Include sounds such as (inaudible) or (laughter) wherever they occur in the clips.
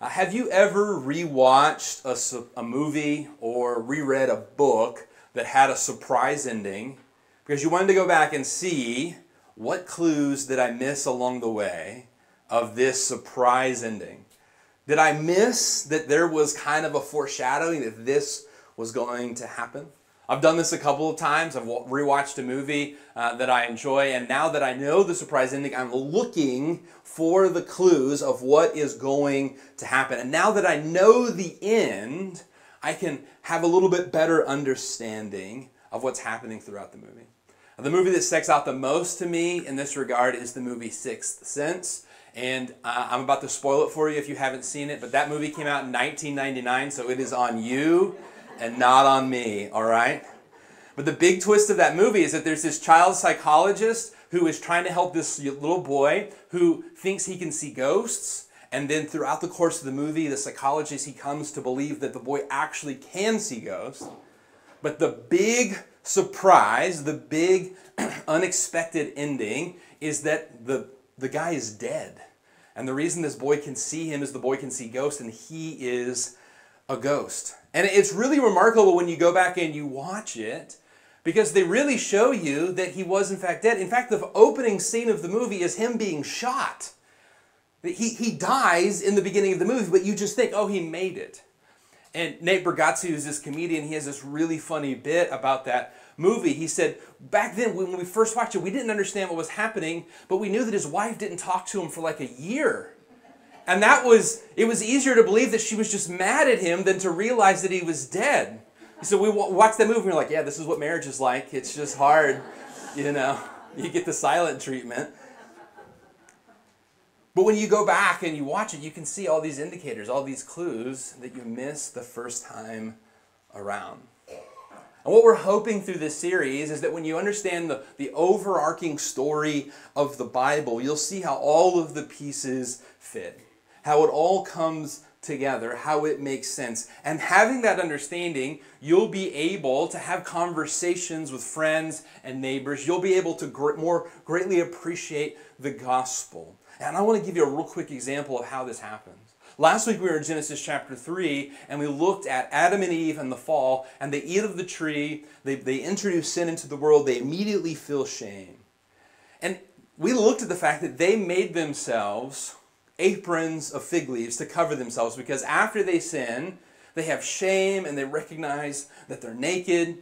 Uh, have you ever rewatched a, a movie or reread a book that had a surprise ending because you wanted to go back and see what clues did I miss along the way of this surprise ending? Did I miss that there was kind of a foreshadowing that this was going to happen? I've done this a couple of times. I've wa- rewatched a movie uh, that I enjoy, and now that I know the surprise ending, I'm looking for the clues of what is going to happen. And now that I know the end, I can have a little bit better understanding of what's happening throughout the movie. The movie that sticks out the most to me in this regard is the movie Sixth Sense. And uh, I'm about to spoil it for you if you haven't seen it, but that movie came out in 1999, so it is on you and not on me, all right? But the big twist of that movie is that there's this child psychologist who is trying to help this little boy who thinks he can see ghosts. And then throughout the course of the movie, the psychologist he comes to believe that the boy actually can see ghosts. But the big surprise, the big (clears throat) unexpected ending is that the the guy is dead. And the reason this boy can see him is the boy can see ghosts and he is a ghost. And it's really remarkable when you go back and you watch it because they really show you that he was in fact dead. In fact, the opening scene of the movie is him being shot. He, he dies in the beginning of the movie, but you just think, oh, he made it. And Nate Bargatze, who's this comedian, he has this really funny bit about that movie. He said, back then, when we first watched it, we didn't understand what was happening, but we knew that his wife didn't talk to him for like a year. And that was, it was easier to believe that she was just mad at him than to realize that he was dead. So we watched that movie and we're like, yeah, this is what marriage is like. It's just hard, you know. You get the silent treatment. But when you go back and you watch it, you can see all these indicators, all these clues that you missed the first time around. And what we're hoping through this series is that when you understand the, the overarching story of the Bible, you'll see how all of the pieces fit, how it all comes together, how it makes sense. And having that understanding, you'll be able to have conversations with friends and neighbors. You'll be able to gr- more greatly appreciate the gospel. And I want to give you a real quick example of how this happens. Last week we were in Genesis chapter 3 and we looked at Adam and Eve and the fall, and they eat of the tree, they, they introduce sin into the world, they immediately feel shame. And we looked at the fact that they made themselves aprons of fig leaves to cover themselves because after they sin, they have shame and they recognize that they're naked.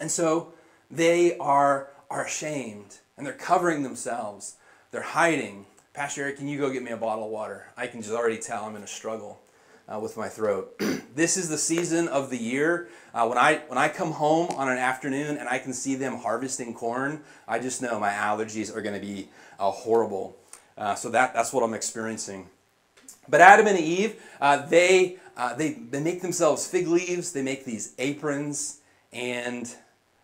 And so they are, are ashamed and they're covering themselves, they're hiding. Pastor Eric, can you go get me a bottle of water? I can just already tell I'm in a struggle uh, with my throat. (clears throat) this is the season of the year uh, when I when I come home on an afternoon and I can see them harvesting corn. I just know my allergies are going to be uh, horrible. Uh, so that that's what I'm experiencing. But Adam and Eve, uh, they uh, they they make themselves fig leaves. They make these aprons and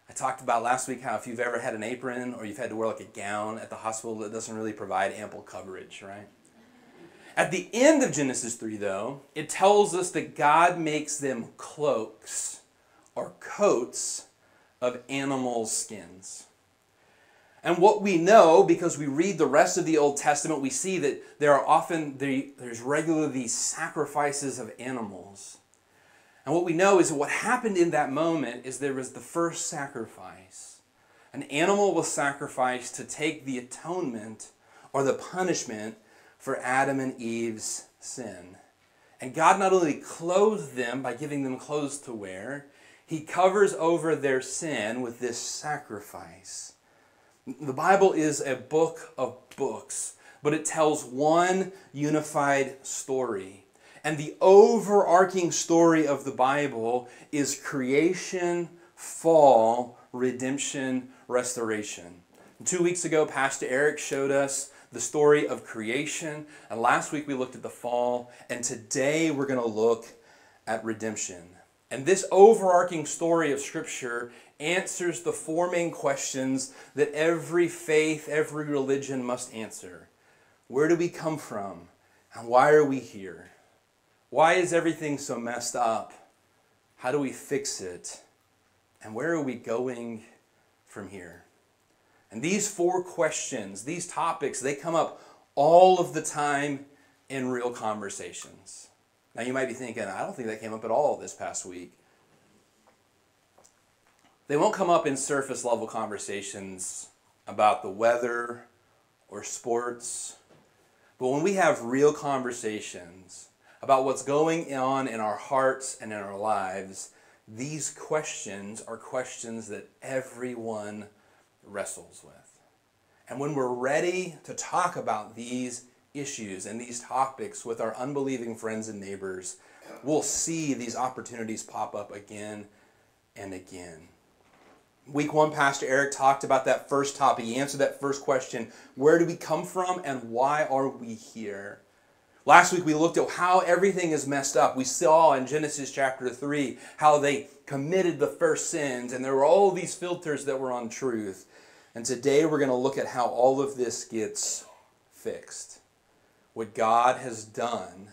I talked about last week how if you've ever had an apron or you've had to wear like a gown at the hospital, that doesn't really provide ample coverage, right? At the end of Genesis 3, though, it tells us that God makes them cloaks or coats of animal skins. And what we know, because we read the rest of the Old Testament, we see that there are often, there's regularly these sacrifices of animals. And what we know is what happened in that moment is there was the first sacrifice. An animal was sacrificed to take the atonement or the punishment for Adam and Eve's sin. And God not only clothed them by giving them clothes to wear, He covers over their sin with this sacrifice. The Bible is a book of books, but it tells one unified story. And the overarching story of the Bible is creation, fall, redemption, restoration. Two weeks ago, Pastor Eric showed us the story of creation. And last week we looked at the fall. And today we're going to look at redemption. And this overarching story of Scripture answers the four main questions that every faith, every religion must answer Where do we come from? And why are we here? Why is everything so messed up? How do we fix it? And where are we going from here? And these four questions, these topics, they come up all of the time in real conversations. Now, you might be thinking, I don't think that came up at all this past week. They won't come up in surface level conversations about the weather or sports. But when we have real conversations about what's going on in our hearts and in our lives, these questions are questions that everyone wrestles with. And when we're ready to talk about these issues and these topics with our unbelieving friends and neighbors, we'll see these opportunities pop up again and again. Week one, Pastor Eric talked about that first topic. He answered that first question Where do we come from and why are we here? Last week we looked at how everything is messed up. We saw in Genesis chapter 3 how they committed the first sins, and there were all these filters that were on truth. And today we're going to look at how all of this gets fixed. What God has done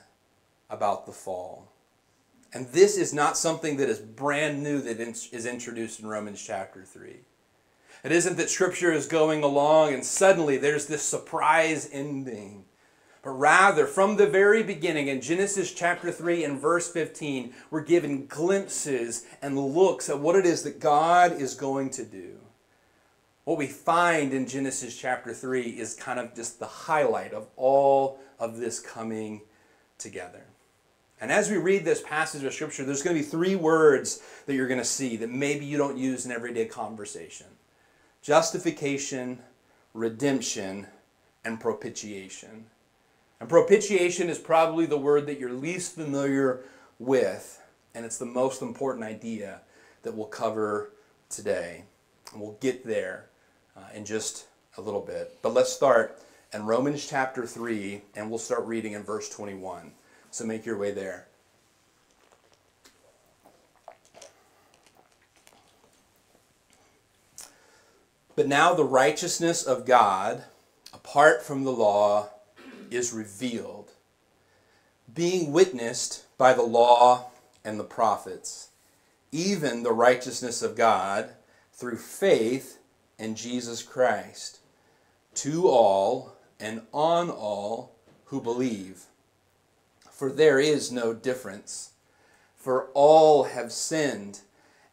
about the fall. And this is not something that is brand new that is introduced in Romans chapter 3. It isn't that Scripture is going along and suddenly there's this surprise ending. But rather, from the very beginning, in Genesis chapter 3 and verse 15, we're given glimpses and looks at what it is that God is going to do. What we find in Genesis chapter 3 is kind of just the highlight of all of this coming together. And as we read this passage of Scripture, there's going to be three words that you're going to see that maybe you don't use in everyday conversation justification, redemption, and propitiation. And propitiation is probably the word that you're least familiar with, and it's the most important idea that we'll cover today. And we'll get there uh, in just a little bit. But let's start in Romans chapter 3, and we'll start reading in verse 21. So make your way there. But now the righteousness of God, apart from the law, is revealed, being witnessed by the law and the prophets, even the righteousness of God through faith in Jesus Christ, to all and on all who believe. For there is no difference, for all have sinned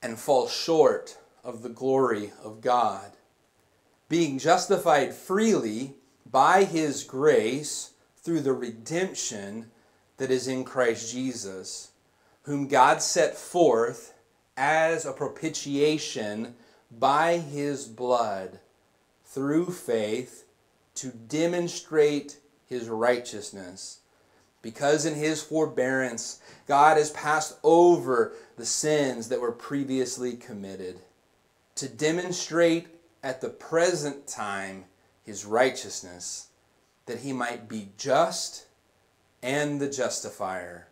and fall short of the glory of God, being justified freely by his grace through the redemption that is in Christ Jesus, whom God set forth as a propitiation by his blood through faith to demonstrate his righteousness. Because in his forbearance, God has passed over the sins that were previously committed to demonstrate at the present time his righteousness, that he might be just and the justifier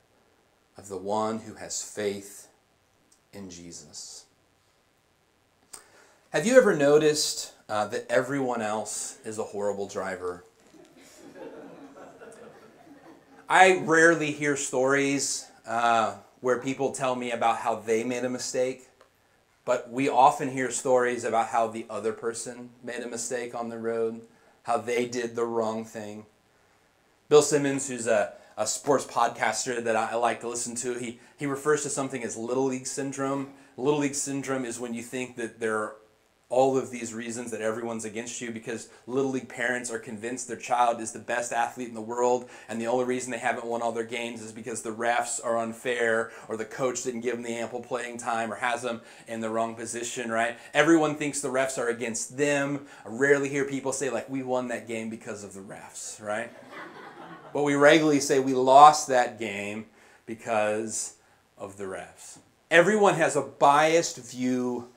of the one who has faith in Jesus. Have you ever noticed uh, that everyone else is a horrible driver? I rarely hear stories uh, where people tell me about how they made a mistake, but we often hear stories about how the other person made a mistake on the road, how they did the wrong thing. Bill Simmons, who's a, a sports podcaster that I like to listen to, he, he refers to something as Little League Syndrome. Little League Syndrome is when you think that there all of these reasons that everyone's against you because little league parents are convinced their child is the best athlete in the world and the only reason they haven't won all their games is because the refs are unfair or the coach didn't give them the ample playing time or has them in the wrong position right? Everyone thinks the refs are against them. I rarely hear people say like we won that game because of the refs right? But we regularly say we lost that game because of the refs. Everyone has a biased view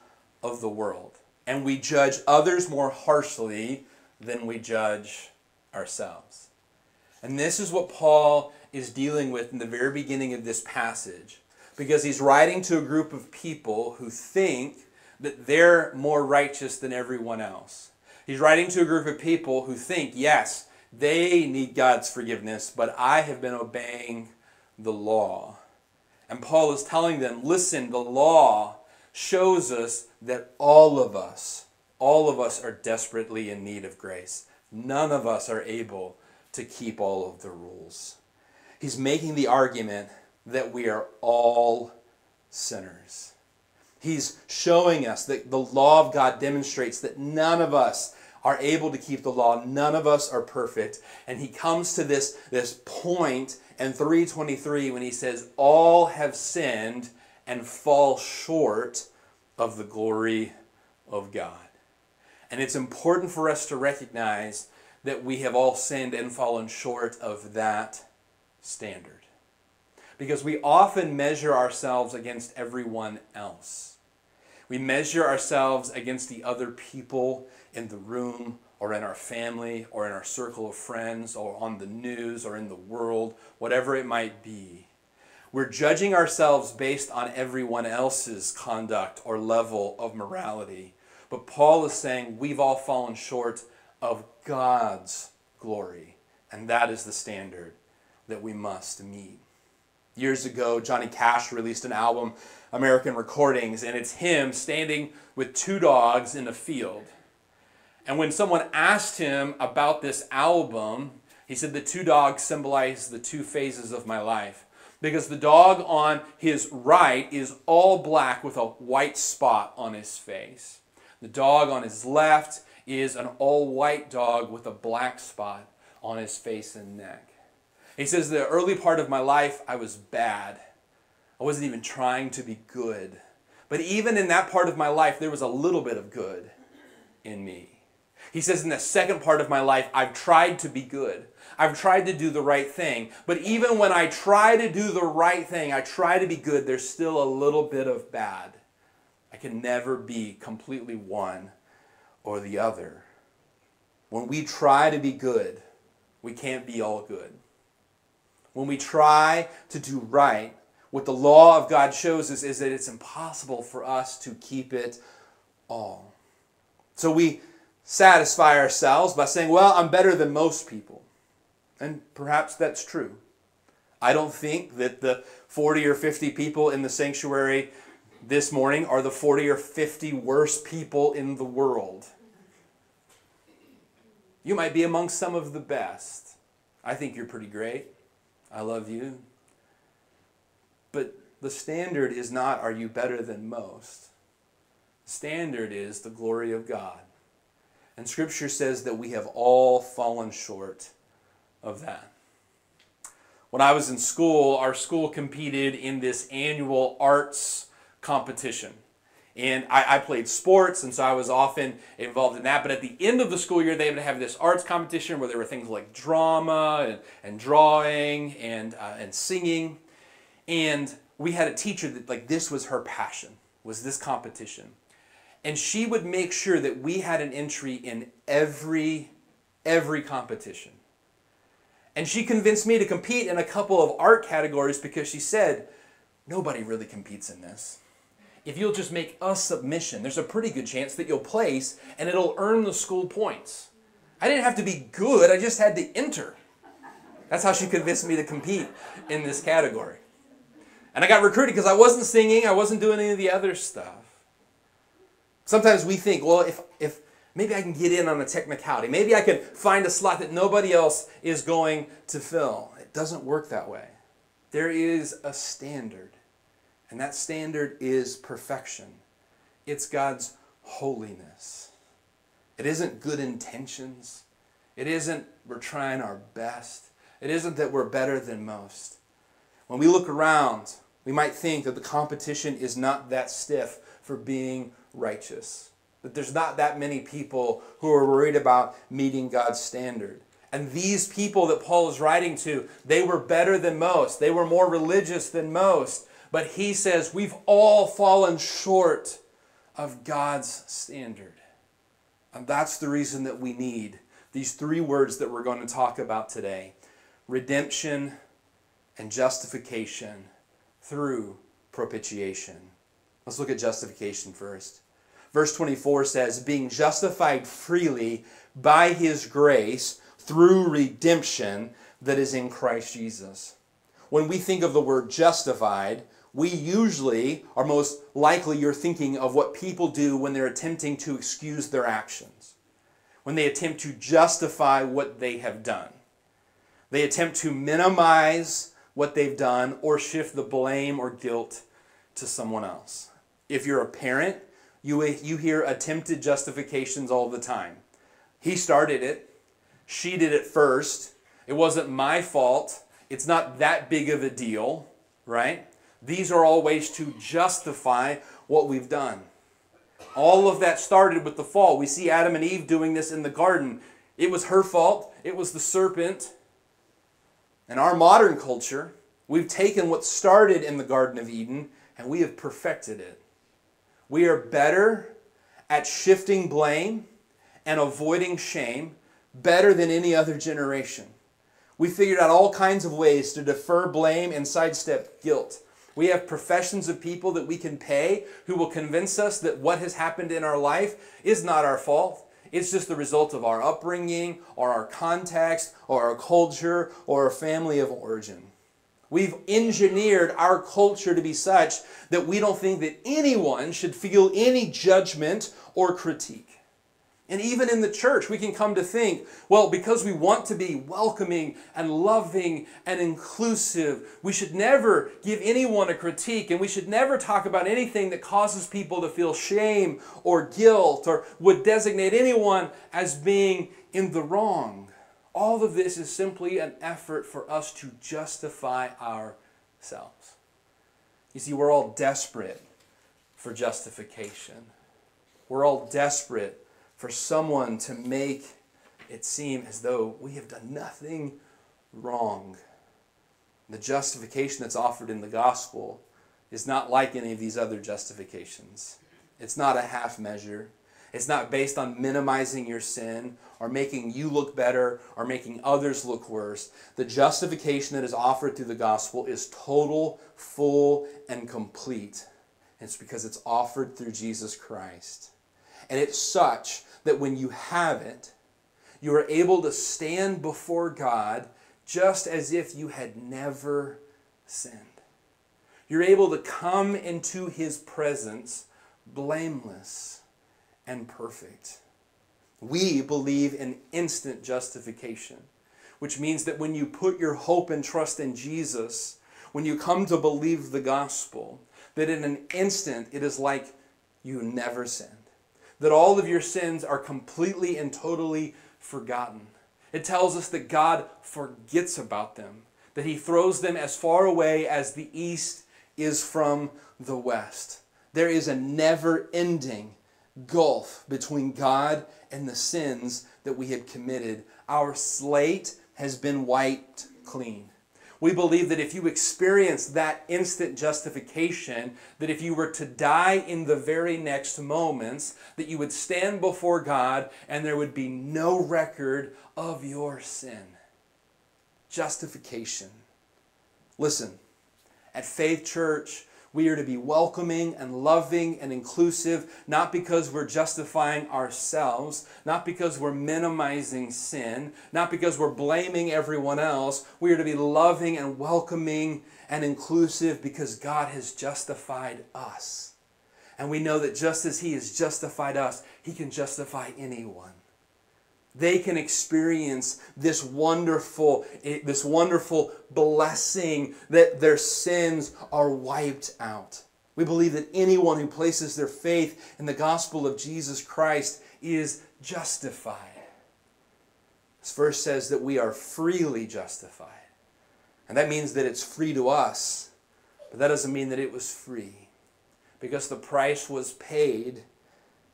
of the world and we judge others more harshly than we judge ourselves. And this is what Paul is dealing with in the very beginning of this passage, because he's writing to a group of people who think that they're more righteous than everyone else. He's writing to a group of people who think, yes, they need God's forgiveness, but I have been obeying the law. And Paul is telling them, listen, the law shows us that all of us, all of us are desperately in need of grace. None of us are able to keep all of the rules. He's making the argument that we are all sinners. He's showing us that the law of God demonstrates that none of us are able to keep the law. None of us are perfect. And he comes to this, this point in 323 when he says, All have sinned and fall short of the glory of God. And it's important for us to recognize that we have all sinned and fallen short of that standard. Because we often measure ourselves against everyone else. We measure ourselves against the other people in the room or in our family or in our circle of friends or on the news or in the world, whatever it might be. We're judging ourselves based on everyone else's conduct or level of morality. But Paul is saying we've all fallen short of God's glory, and that is the standard that we must meet. Years ago, Johnny Cash released an album, American Recordings, and it's him standing with two dogs in a field. And when someone asked him about this album, he said the two dogs symbolize the two phases of my life. Because the dog on his right is all black with a white spot on his face. The dog on his left is an all white dog with a black spot on his face and neck. He says, The early part of my life, I was bad. I wasn't even trying to be good. But even in that part of my life, there was a little bit of good in me. He says, In the second part of my life, I've tried to be good. I've tried to do the right thing. But even when I try to do the right thing, I try to be good, there's still a little bit of bad. I can never be completely one or the other. When we try to be good, we can't be all good when we try to do right, what the law of God shows us is that it's impossible for us to keep it all. So we satisfy ourselves by saying, well, I'm better than most people. And perhaps that's true. I don't think that the 40 or 50 people in the sanctuary this morning are the 40 or 50 worst people in the world. You might be among some of the best. I think you're pretty great. I love you. But the standard is not, are you better than most? Standard is the glory of God. And Scripture says that we have all fallen short of that. When I was in school, our school competed in this annual arts competition. And I, I, played sports, and so I was often involved in that. But at the end of the school year, they would have this arts competition where there were things like drama and, and drawing and, uh, and singing. And we had a teacher that, like, this was her passion, was this competition. And she would make sure that we had an entry in every, every competition. And she convinced me to compete in a couple of art categories because she said, nobody really competes in this if you'll just make a submission, there's a pretty good chance that you'll place and it'll earn the school points. I didn't have to be good, I just had to enter. That's how she convinced me to compete in this category. And I got recruited because I wasn't singing, I wasn't doing any of the other stuff. Sometimes we think, well, if, if maybe I can get in on a technicality, maybe I can find a slot that nobody else is going to fill. It doesn't work that way. There is a standard. And that standard is perfection. It's God's holiness. It isn't good intentions. It isn't we're trying our best. It isn't that we're better than most. When we look around, we might think that the competition is not that stiff for being righteous. That there's not that many people who are worried about meeting God's standard. And these people that Paul is writing to, they were better than most. They were more religious than most. But he says we've all fallen short of God's standard. And that's the reason that we need these three words that we're going to talk about today redemption and justification through propitiation. Let's look at justification first. Verse 24 says, Being justified freely by his grace through redemption that is in Christ Jesus. When we think of the word justified, we usually are most likely you're thinking of what people do when they're attempting to excuse their actions, when they attempt to justify what they have done. They attempt to minimize what they've done or shift the blame or guilt to someone else. If you're a parent, you, eh, you hear attempted justifications all the time. He started it, she did it first, it wasn't my fault, it's not that big of a deal, right? These are all ways to justify what we've done. All of that started with the fall. We see Adam and Eve doing this in the garden. It was her fault, it was the serpent. In our modern culture, we've taken what started in the Garden of Eden and we have perfected it. We are better at shifting blame and avoiding shame better than any other generation. We figured out all kinds of ways to defer blame and sidestep guilt. We have professions of people that we can pay who will convince us that what has happened in our life is not our fault. It's just the result of our upbringing or our context or our culture or our family of origin. We've engineered our culture to be such that we don't think that anyone should feel any judgment or critique. And even in the church, we can come to think, well, because we want to be welcoming and loving and inclusive, we should never give anyone a critique and we should never talk about anything that causes people to feel shame or guilt or would designate anyone as being in the wrong. All of this is simply an effort for us to justify ourselves. You see, we're all desperate for justification. We're all desperate for someone to make it seem as though we have done nothing wrong. The justification that's offered in the gospel is not like any of these other justifications. It's not a half measure. It's not based on minimizing your sin or making you look better or making others look worse. The justification that is offered through the gospel is total, full, and complete. It's because it's offered through Jesus Christ. And it's such that when you have it, you are able to stand before God just as if you had never sinned. You're able to come into His presence blameless and perfect. We believe in instant justification, which means that when you put your hope and trust in Jesus, when you come to believe the gospel, that in an instant it is like you never sinned that all of your sins are completely and totally forgotten. It tells us that God forgets about them, that He throws them as far away as the east is from the west. There is a never ending gulf between God and the sins that we have committed. Our slate has been wiped clean. We believe that if you experience that instant justification, that if you were to die in the very next moments, that you would stand before God and there would be no record of your sin. Justification. Listen, at Faith Church, we are to be welcoming and loving and inclusive, not because we're justifying ourselves, not because we're minimizing sin, not because we're blaming everyone else. We are to be loving and welcoming and inclusive because God has justified us. And we know that just as He has justified us, He can justify anyone they can experience this wonderful eh, this wonderful blessing that their sins are wiped out. We believe that anyone who places their faith in the gospel of jesus christ is justified. This verse says that we are freely justified. And that means that it's free to us but that doesn't mean that it was free. Because the price was paid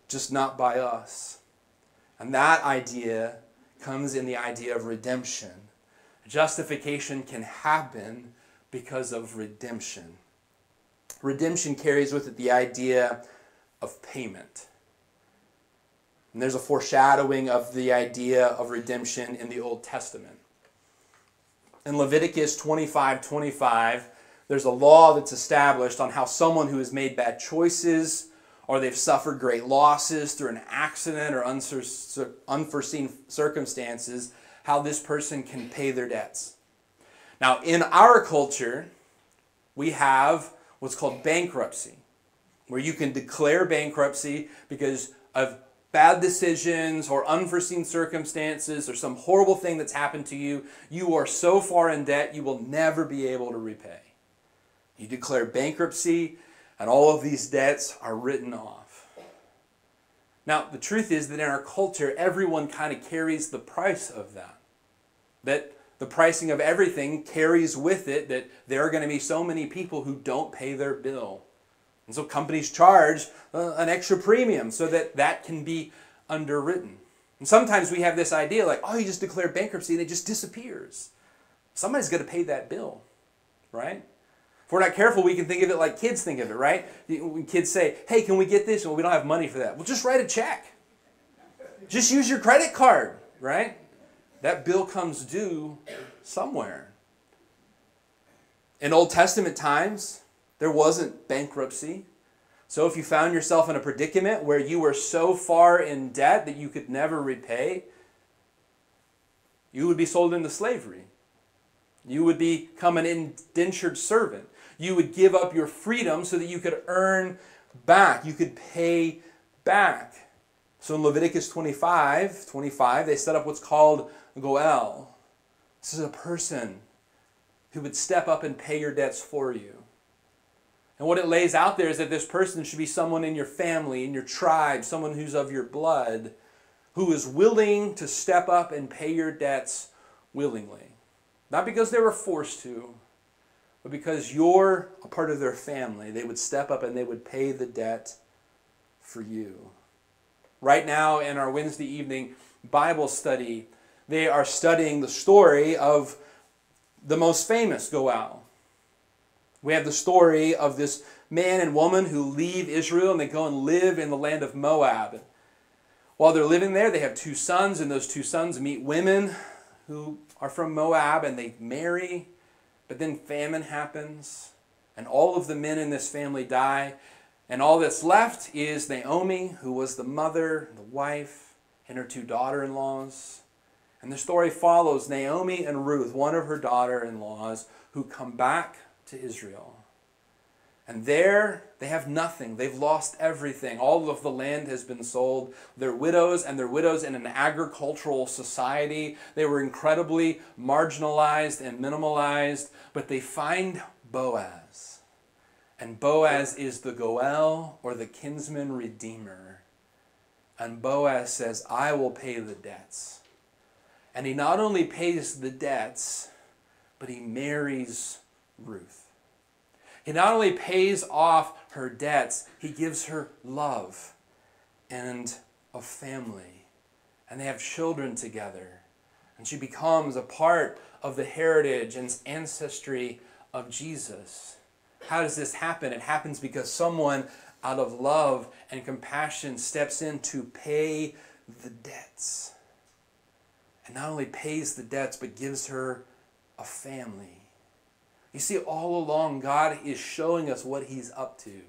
just not by us and that idea comes in the idea of redemption. Justification can happen because of redemption. Redemption carries with it the idea of payment. And there's a foreshadowing of the idea of redemption in the Old Testament. In Leviticus 25 25, there's a law that's established on how someone who has made bad choices or they've suffered great losses through an accident or unforeseen circumstances, how this person can pay their debts. Now, in our culture, we have what's called bankruptcy, where you can declare bankruptcy because of bad decisions or unforeseen circumstances or some horrible thing that's happened to you, you are so far in debt you will never be able to repay. You declare bankruptcy, and all of these debts are written off. Now, the truth is that in our culture, everyone kind of carries the price of that. That the pricing of everything carries with it that there are going to be so many people who don't pay their bill. And so companies charge uh, an extra premium so that that can be underwritten. And sometimes we have this idea like, oh, you just declare bankruptcy and it just disappears. Somebody's going to pay that bill, right? If we're not careful, we can think of it like kids think of it, right? When kids say, hey, can we get this? Well, we don't have money for that. Well, just write a check. Just use your credit card, right? That bill comes due somewhere. In Old Testament times, there wasn't bankruptcy. So if you found yourself in a predicament where you were so far in debt that you could never repay, you would be sold into slavery. You would become an indentured servant. You would give up your freedom so that you could earn back, you could pay back. So in Leviticus 25, 25, they set up what's called Goel. This is a person who would step up and pay your debts for you. And what it lays out there is that this person should be someone in your family, in your tribe, someone who's of your blood, who is willing to step up and pay your debts willingly. Not because they were forced to, but because you're a part of their family, they would step up and they would pay the debt for you. Right now, in our Wednesday evening Bible study, they are studying the story of the most famous Goel. We have the story of this man and woman who leave Israel and they go and live in the land of Moab. While they're living there, they have two sons, and those two sons meet women who are from Moab and they marry but then famine happens, and all of the men in this family die. And all that's left is Naomi, who was the mother, the wife, and her two daughter in laws. And the story follows Naomi and Ruth, one of her daughter in laws, who come back to Israel. And there they have nothing. They've lost everything. All of the land has been sold. They're widows, and they're widows in an agricultural society. They were incredibly marginalized and minimalized, but they find Boaz. And Boaz is the Goel or the kinsman redeemer. And Boaz says, I will pay the debts. And he not only pays the debts, but he marries Ruth. He not only pays off her debts, he gives her love and a family. And they have children together. And she becomes a part of the heritage and ancestry of Jesus. How does this happen? It happens because someone out of love and compassion steps in to pay the debts. And not only pays the debts, but gives her a family. You see, all along, God is showing us what He's up to.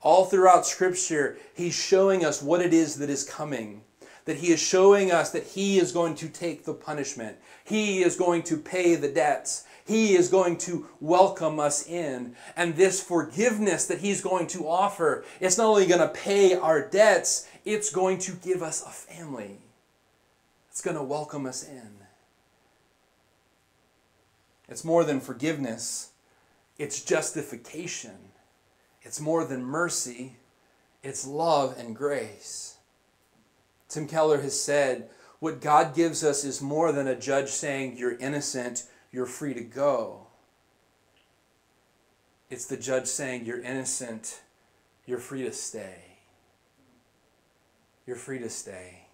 All throughout Scripture, He's showing us what it is that is coming. That He is showing us that He is going to take the punishment, He is going to pay the debts, He is going to welcome us in. And this forgiveness that He's going to offer, it's not only going to pay our debts, it's going to give us a family. It's going to welcome us in. It's more than forgiveness, it's justification. It's more than mercy, it's love and grace. Tim Keller has said, What God gives us is more than a judge saying, You're innocent, you're free to go. It's the judge saying, You're innocent, you're free to stay. You're free to stay.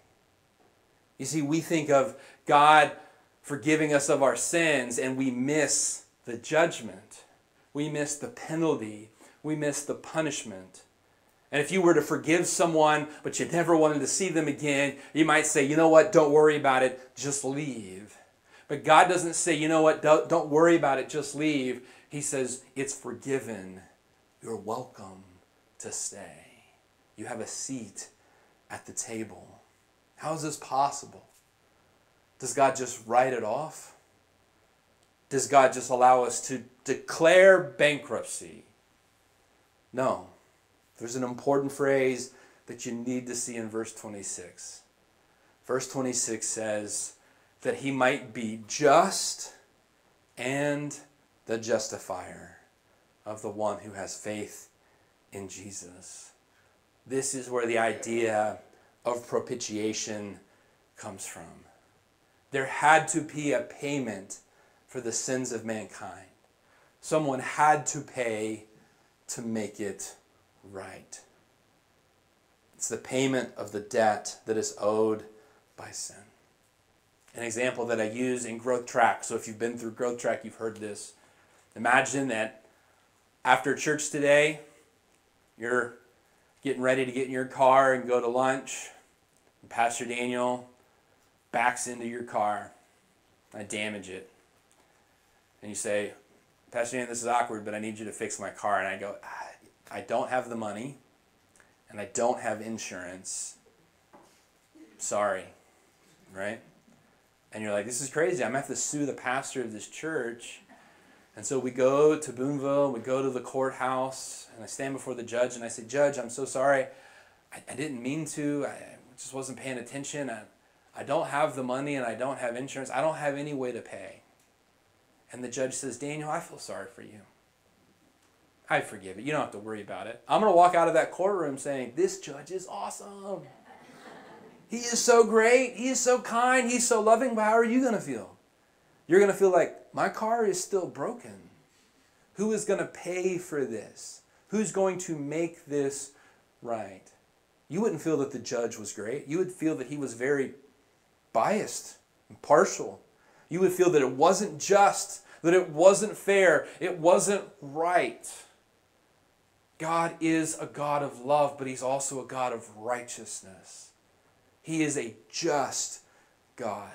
You see, we think of God forgiving us of our sins, and we miss the judgment. We miss the penalty. We miss the punishment. And if you were to forgive someone, but you never wanted to see them again, you might say, you know what, don't worry about it, just leave. But God doesn't say, you know what, don't, worry about it, just leave. He says, it's forgiven. You're welcome to stay. You have a seat at the table. How is this possible? Does God just write it off? Does God just allow us to declare bankruptcy? No. There's an important phrase that you need to see in verse 26. Verse 26 says that he might be just and the justifier of the one who has faith in Jesus. This is where the idea of propitiation comes from. There had to be a payment for the sins of mankind. Someone had to pay to make it right. It's the payment of the debt that is owed by sin. An example that I use in Growth Track. So if you've been through Growth Track, you've heard this. Imagine that after church today, you're getting ready to get in your car and go to lunch. And Pastor Daniel backs into your car. I damage it. And you say, Pastor Daniel, this is awkward, but I need you to fix my car. And I go, I don't have the money and I don't have insurance. Sorry. Right? And you're like, this is crazy. I'm going to have to sue the pastor of this church. And so we go to Boonville, we go to the courthouse, and I stand before the judge and I say, Judge, I'm so sorry. I, I didn't mean to. I just wasn't paying attention. I, I don't have the money and I don't have insurance. I don't have any way to pay. And the judge says, Daniel, I feel sorry for you. I forgive it. You don't have to worry about it. I'm going to walk out of that courtroom saying, This judge is awesome. He is so great. He is so kind. He's so loving. But how are you going to feel? You're going to feel like, My car is still broken. Who is going to pay for this? Who's going to make this right? You wouldn't feel that the judge was great. You would feel that he was very biased and partial. You would feel that it wasn't just, that it wasn't fair, it wasn't right. God is a God of love, but He's also a God of righteousness. He is a just God.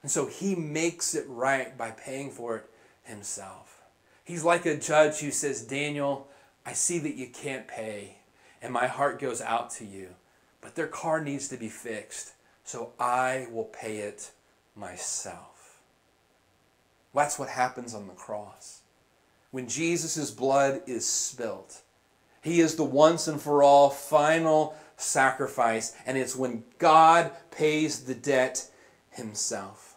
And so He makes it right by paying for it Himself. He's like a judge who says, Daniel, I see that you can't pay, and my heart goes out to you, but their car needs to be fixed, so I will pay it myself. That's what happens on the cross when Jesus' blood is spilt. He is the once and for all final sacrifice, and it's when God pays the debt himself.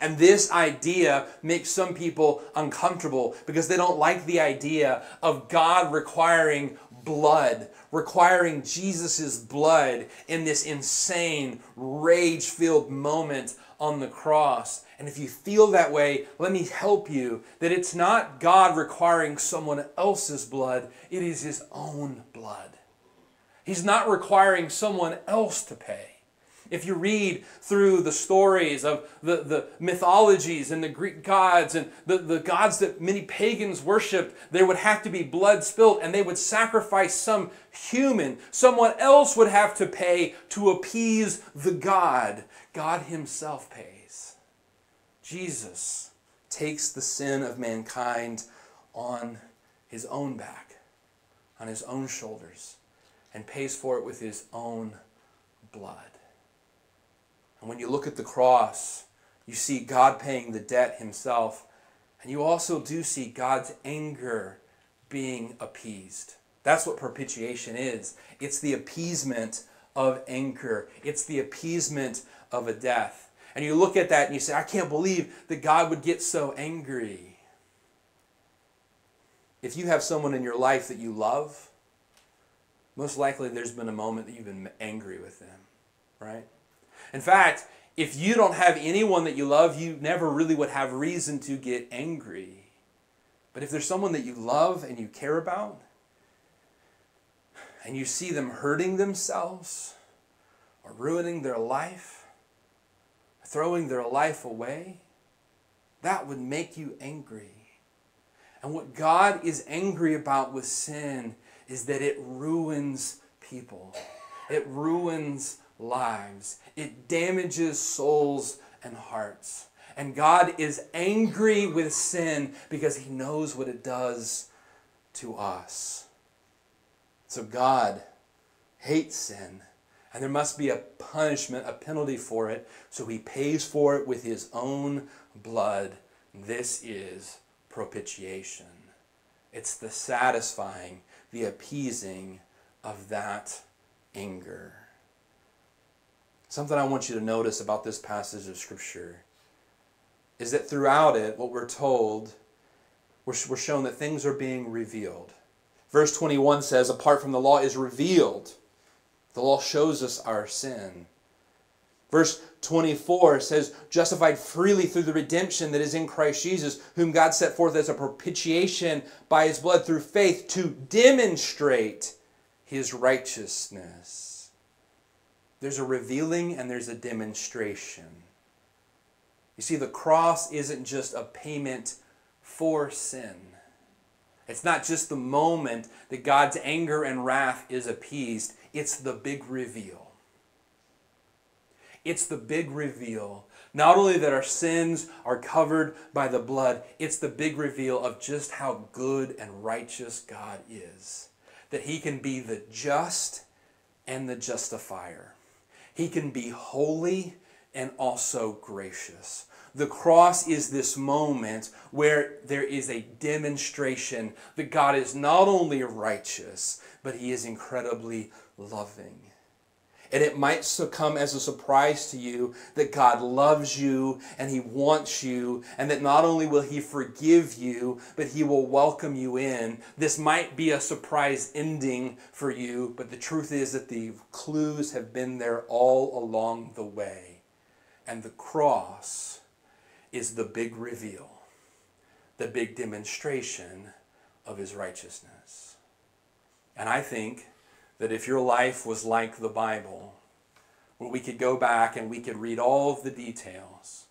And this idea makes some people uncomfortable because they don't like the idea of God requiring blood, requiring Jesus' blood in this insane, rage filled moment on the cross. And if you feel that way, let me help you that it's not God requiring someone else's blood, it is His own blood. He's not requiring someone else to pay. If you read through the stories of the, the mythologies and the Greek gods and the, the gods that many pagans worshiped, there would have to be blood spilt and they would sacrifice some human. Someone else would have to pay to appease the God. God Himself pays. Jesus takes the sin of mankind on His own back, on His own shoulders, and pays for it with His own blood. And when you look at the cross, you see God paying the debt Himself, and you also do see God's anger being appeased. That's what propitiation is. It's the appeasement of anger. It's the appeasement of a death. And you look at that and you say, I can't believe that God would get so angry. If you have someone in your life that you love, most likely there's been a moment that you've been angry with them, right? In fact, if you don't have anyone that you love, you never really would have reason to get angry. But if there's someone that you love and you care about, and you see them hurting themselves or ruining their life, throwing their life away, that would make you angry. And what God is angry about with sin is that it ruins people, it ruins lives, it damages souls and hearts. And God is angry with sin because he knows what it does to us. So God hates sin and there must be a punishment, a penalty for it. So he pays for it with his own blood. This is propitiation. It's the satisfying, the appeasing of that anger. Something I want you to notice about this passage of Scripture is that throughout it, what we're told, we're, we're shown that things are being revealed. Verse 21 says, apart from the law is revealed. The law shows us our sin. Verse 24 says, justified freely through the redemption that is in Christ Jesus, whom God set forth as a propitiation by his blood through faith to demonstrate his righteousness. There's a revealing and there's a demonstration. You see, the cross isn't just a payment for sin. It's not just the moment that God's anger and wrath is appeased, it's the big reveal. It's the big reveal. Not only that our sins are covered by the blood, it's the big reveal of just how good and righteous God is. That He can be the just and the justifier. He can be holy and also gracious. The cross is this moment where there is a demonstration that God is not only righteous, but He is incredibly loving. And it might come as a surprise to you that God loves you and He wants you, and that not only will He forgive you, but He will welcome you in. This might be a surprise ending for you, but the truth is that the clues have been there all along the way. And the cross is the big reveal, the big demonstration of his righteousness. And I think that if your life was like the Bible, where we could go back and we could read all of the details,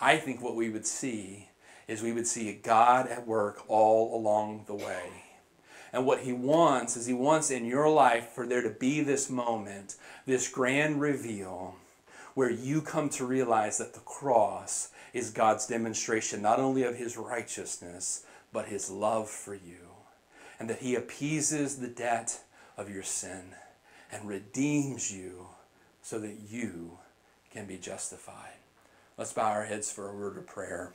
I think what we would see is we would see God at work all along the way. And what he wants is he wants in your life for there to be this moment, this grand reveal, where you come to realize that the cross is God's demonstration not only of his righteousness, but his love for you. And that he appeases the debt of your sin and redeems you so that you can be justified. Let's bow our heads for a word of prayer.